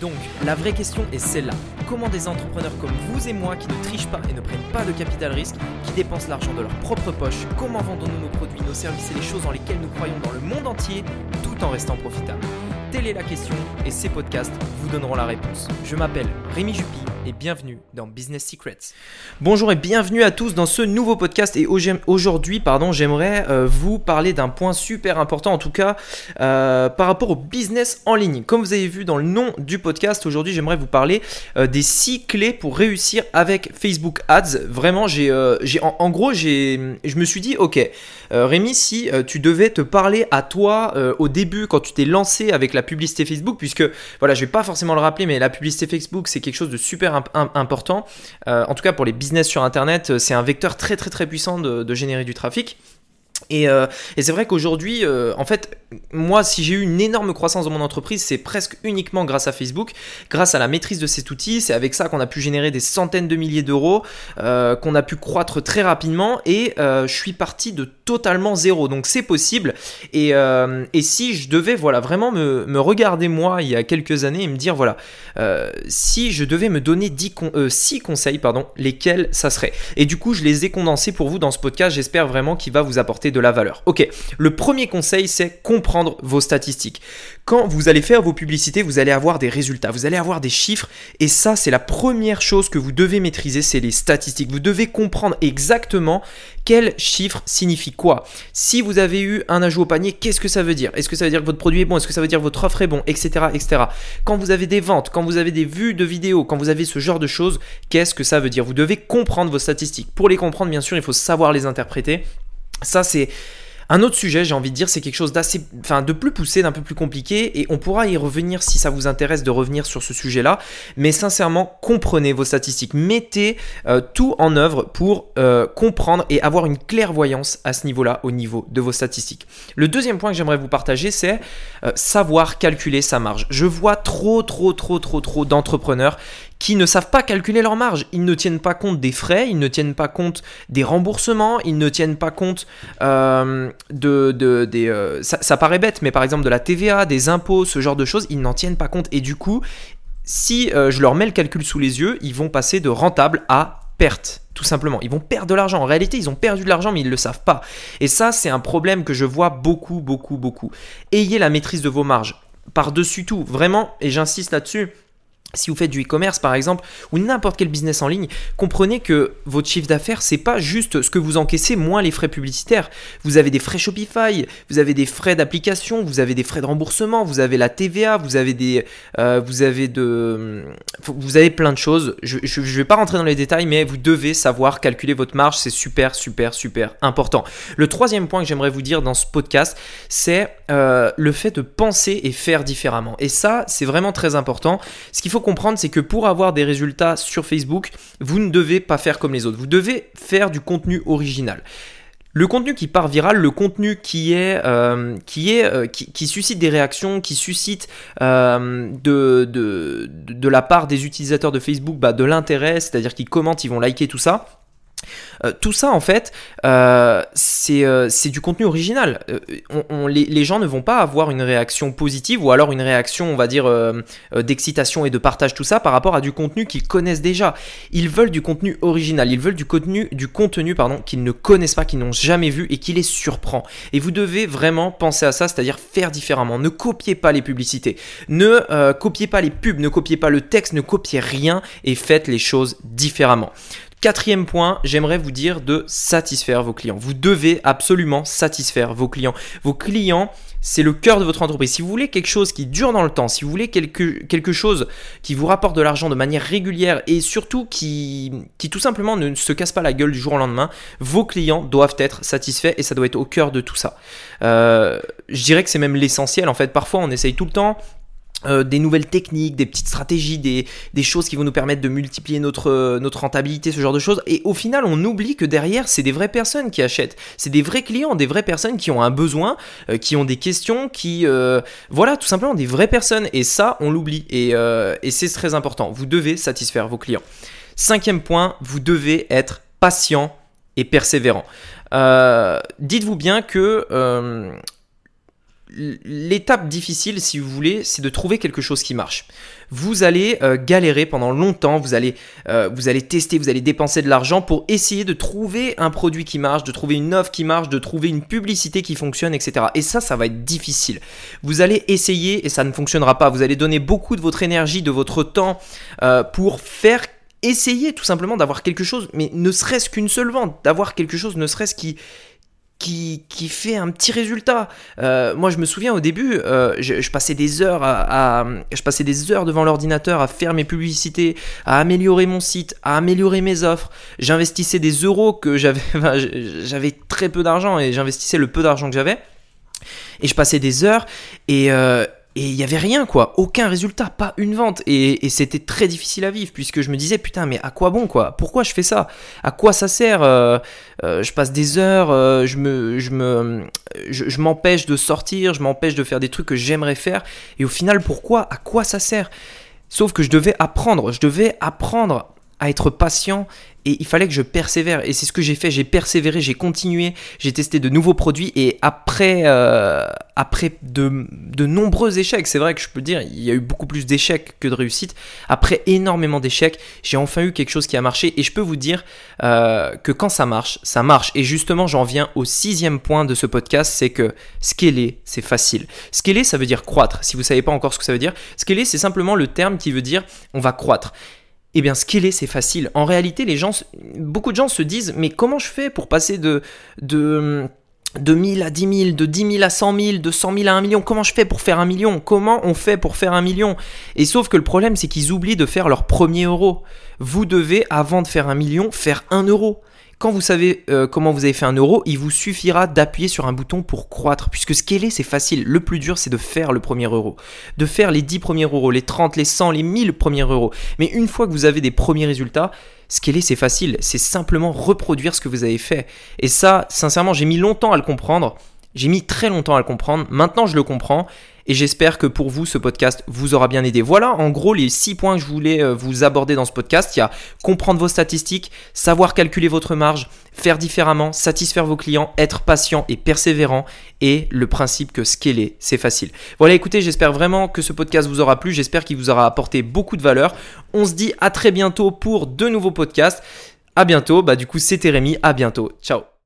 Donc, la vraie question est celle-là. Comment des entrepreneurs comme vous et moi qui ne trichent pas et ne prennent pas de capital risque, qui dépensent l'argent de leur propre poche, comment vendons-nous nos produits, nos services et les choses dans lesquelles nous croyons dans le monde entier tout en restant profitables? Telle est la question et ces podcasts vous donneront la réponse. Je m'appelle Rémi Jupy et bienvenue dans Business Secrets. Bonjour et bienvenue à tous dans ce nouveau podcast et aujourd'hui pardon j'aimerais euh, vous parler d'un point super important en tout cas euh, par rapport au business en ligne. Comme vous avez vu dans le nom du podcast aujourd'hui j'aimerais vous parler euh, des six clés pour réussir avec Facebook Ads. Vraiment en, gros je me suis dit ok Rémi si tu devais te parler à toi au début quand tu t'es lancé avec la publicité Facebook, puisque voilà, je vais pas forcément le rappeler, mais la publicité Facebook, c'est quelque chose de super important. Euh, en tout cas, pour les business sur Internet, c'est un vecteur très très très puissant de générer du trafic. Euh, et, c'est vrai qu'aujourd'hui, euh, en fait, moi, si j'ai eu une énorme croissance dans mon entreprise, c'est presque uniquement grâce à Facebook, grâce à la maîtrise de cet outil. C'est avec ça qu'on a pu générer des centaines de milliers d'euros, euh, qu'on a pu croître très rapidement. Et je suis parti de totalement zéro. Donc c'est possible. Et, si je devais, voilà, vraiment me, regarder moi il y a quelques années et me dire, voilà, si je devais me donner 10 6 conseils, pardon, lesquels ça serait. Et du coup, je les ai condensés pour vous dans ce podcast. J'espère vraiment qu'il va vous apporter de la valeur. Ok, le premier conseil, c'est comprendre vos statistiques. Quand vous allez faire vos publicités, vous allez avoir des résultats, vous allez avoir des chiffres, et ça, c'est la première chose que vous devez maîtriser, c'est les statistiques. Vous devez comprendre exactement quel chiffre signifie quoi. Si vous avez eu un ajout au panier, qu'est-ce que ça veut dire? Est-ce que ça veut dire que votre produit est bon? Est-ce que ça veut dire que votre offre est bon Etc. etc. Quand vous avez des ventes, quand vous avez des vues de vidéos, quand vous avez ce genre de choses, qu'est-ce que ça veut dire? Vous devez comprendre vos statistiques. Pour les comprendre, bien sûr, il faut savoir les interpréter. Ça, c'est un autre sujet, j'ai envie de dire, c'est quelque chose d'assez, enfin, de plus poussé, d'un peu plus compliqué, et on pourra y revenir si ça vous intéresse de revenir sur ce sujet-là. Mais sincèrement, comprenez vos statistiques, mettez euh, tout en œuvre pour euh, comprendre et avoir une clairvoyance à ce niveau-là, au niveau de vos statistiques. Le deuxième point que j'aimerais vous partager, c'est euh, savoir calculer sa marge. Je vois trop, trop, trop, trop, trop d'entrepreneurs qui ne savent pas calculer leur marge. Ils ne tiennent pas compte des frais, ils ne tiennent pas compte des remboursements, ils ne tiennent pas compte euh, de, des... Euh, ça, paraît bête, mais par exemple de la TVA, des impôts, ce genre de choses, ils n'en tiennent pas compte. Et du coup, si euh, je leur mets le calcul sous les yeux, ils vont passer de rentable à perte, tout simplement. Ils vont perdre de l'argent. En réalité, ils ont perdu de l'argent, mais ils ne le savent pas. Et ça, c'est un problème que je vois beaucoup, beaucoup, beaucoup. Ayez la maîtrise de vos marges. Par-dessus tout, vraiment, et j'insiste là-dessus, si vous faites du e-commerce par exemple ou n'importe quel business en ligne, comprenez que votre chiffre d'affaires c'est pas juste ce que vous encaissez moins les frais publicitaires. Vous avez des frais Shopify, vous avez des frais d'application, vous avez des frais de remboursement, vous avez la TVA, vous avez des, euh, vous avez de, vous avez plein de choses. Je, je, vais pas rentrer dans les détails, mais vous devez savoir calculer votre marge, c'est super super super important. Le troisième point que j'aimerais vous dire dans ce podcast, c'est euh, le fait de penser et faire différemment. Et ça c'est vraiment très important. Ce qu'il faut comprendre, c'est que pour avoir des résultats sur Facebook, vous ne devez pas faire comme les autres. Vous devez faire du contenu original. Le contenu qui part viral, le contenu qui est, euh, qui, est euh, qui, suscite des réactions, qui suscite euh, de, la part des utilisateurs de Facebook bah, de l'intérêt, c'est-à-dire qu'ils commentent, ils vont liker tout ça. Euh, tout ça, en fait, euh, euh, c'est du contenu original. Les, gens ne vont pas avoir une réaction positive ou alors une réaction, on va dire, d'excitation et de partage, tout ça, par rapport à du contenu qu'ils connaissent déjà. Ils veulent du contenu original, ils veulent du contenu, qu'ils ne connaissent pas, qu'ils n'ont jamais vu et qui les surprend. Et vous devez vraiment penser à ça, c'est-à-dire faire différemment. Ne copiez pas les publicités, ne copiez pas les pubs, ne copiez pas le texte, ne copiez rien et faites les choses différemment. Quatrième point, j'aimerais vous dire de satisfaire vos clients. Vous devez absolument satisfaire vos clients. Vos clients, c'est le cœur de votre entreprise. Si vous voulez quelque chose qui dure dans le temps, si vous voulez quelque, chose qui vous rapporte de l'argent de manière régulière et surtout qui, qui tout simplement ne se casse pas la gueule du jour au lendemain, vos clients doivent être satisfaits et ça doit être au cœur de tout ça. Euh, je dirais que c'est même l'essentiel. En fait, parfois on essaye tout le temps euh, des nouvelles techniques, des petites stratégies, des, choses qui vont nous permettre de multiplier notre, euh, notre rentabilité, ce genre de choses. Et au final, on oublie que derrière, c'est des vraies personnes qui achètent. C'est des vrais clients, des vraies personnes qui ont un besoin, euh, qui ont des questions, qui... voilà, tout simplement des vraies personnes. Et ça, on l'oublie. Et, et c'est très important. Vous devez satisfaire vos clients. Cinquième point, vous devez être patient et persévérant. Dites-vous bien que l'étape difficile, si vous voulez, c'est de trouver quelque chose qui marche. Vous allez euh, galérer pendant longtemps, vous allez, euh, vous allez tester, vous allez dépenser de l'argent pour essayer de trouver un produit qui marche, de trouver une offre qui marche, de trouver une publicité qui fonctionne, etc. Et ça, ça va être difficile. Vous allez essayer et ça ne fonctionnera pas. Vous allez donner beaucoup de votre énergie, de votre temps euh, pour faire essayer tout simplement d'avoir quelque chose, mais ne serait-ce qu'une seule vente, d'avoir quelque chose, ne serait-ce qui qui, qui, fait un petit résultat. Euh, moi, je me souviens au début, euh, je, passais des heures à, je passais des heures devant l'ordinateur à faire mes publicités, à améliorer mon site, à améliorer mes offres. J'investissais des euros que j'avais, j'avais très peu d'argent et j'investissais le peu d'argent que j'avais. Et je passais des heures et, euh, et il n'y avait rien, quoi. Aucun résultat, pas une vente. Et, c'était très difficile à vivre, puisque je me disais, putain, mais à quoi bon, quoi? Pourquoi je fais ça? À quoi ça sert euh, euh, Je passe des heures, euh, je me, je me, je, m'empêche de sortir, je m'empêche de faire des trucs que j'aimerais faire. Et au final, pourquoi? À quoi ça sert? Sauf que je devais apprendre, je devais apprendre à être patient et il fallait que je persévère. Et c'est ce que j'ai fait. J'ai persévéré, j'ai continué, j'ai testé de nouveaux produits. Et après, euh, après de, de, nombreux échecs, c'est vrai que je peux dire, il y a eu beaucoup plus d'échecs que de réussites. Après énormément d'échecs, j'ai enfin eu quelque chose qui a marché. Et je peux vous dire euh, que quand ça marche, ça marche. Et justement, j'en viens au sixième point de ce podcast c'est que scaler, c'est facile. Scaler, ça veut dire croître. Si vous ne savez pas encore ce que ça veut dire, scaler, c'est simplement le terme qui veut dire on va croître. Eh bien, scaler, c'est facile. En réalité, les gens, beaucoup de gens se disent, mais comment je fais pour passer de, de, de 1000 à 10 000, de 10 000 à 100 000, de 100 000 à 1 million? Comment je fais pour faire un million? Comment on fait pour faire un million? Et sauf que le problème, c'est qu'ils oublient de faire leur premier euro. Vous devez, avant de faire un million, faire un euro. Quand vous savez euh, comment vous avez fait un euro, il vous suffira d'appuyer sur un bouton pour croître. Puisque scaler, c'est facile. Le plus dur, c'est de faire le premier euro. De faire les 10 premiers euros, les 30, les 100, les 1000 premiers euros. Mais une fois que vous avez des premiers résultats, scaler, c'est facile. C'est simplement reproduire ce que vous avez fait. Et ça, sincèrement, j'ai mis longtemps à le comprendre. J'ai mis très longtemps à le comprendre. Maintenant, je le comprends. Et j'espère que pour vous, ce podcast vous aura bien aidé. Voilà en gros les six points que je voulais euh, vous aborder dans ce podcast. Il y a comprendre vos statistiques, savoir calculer votre marge, faire différemment, satisfaire vos clients, être patient et persévérant et le principe que scaler, c'est facile. Voilà, écoutez, j'espère vraiment que ce podcast vous aura plu. J'espère qu'il vous aura apporté beaucoup de valeur. On se dit à très bientôt pour de nouveaux podcasts. À bientôt. Bah, du coup, c'était Rémi. À bientôt. Ciao.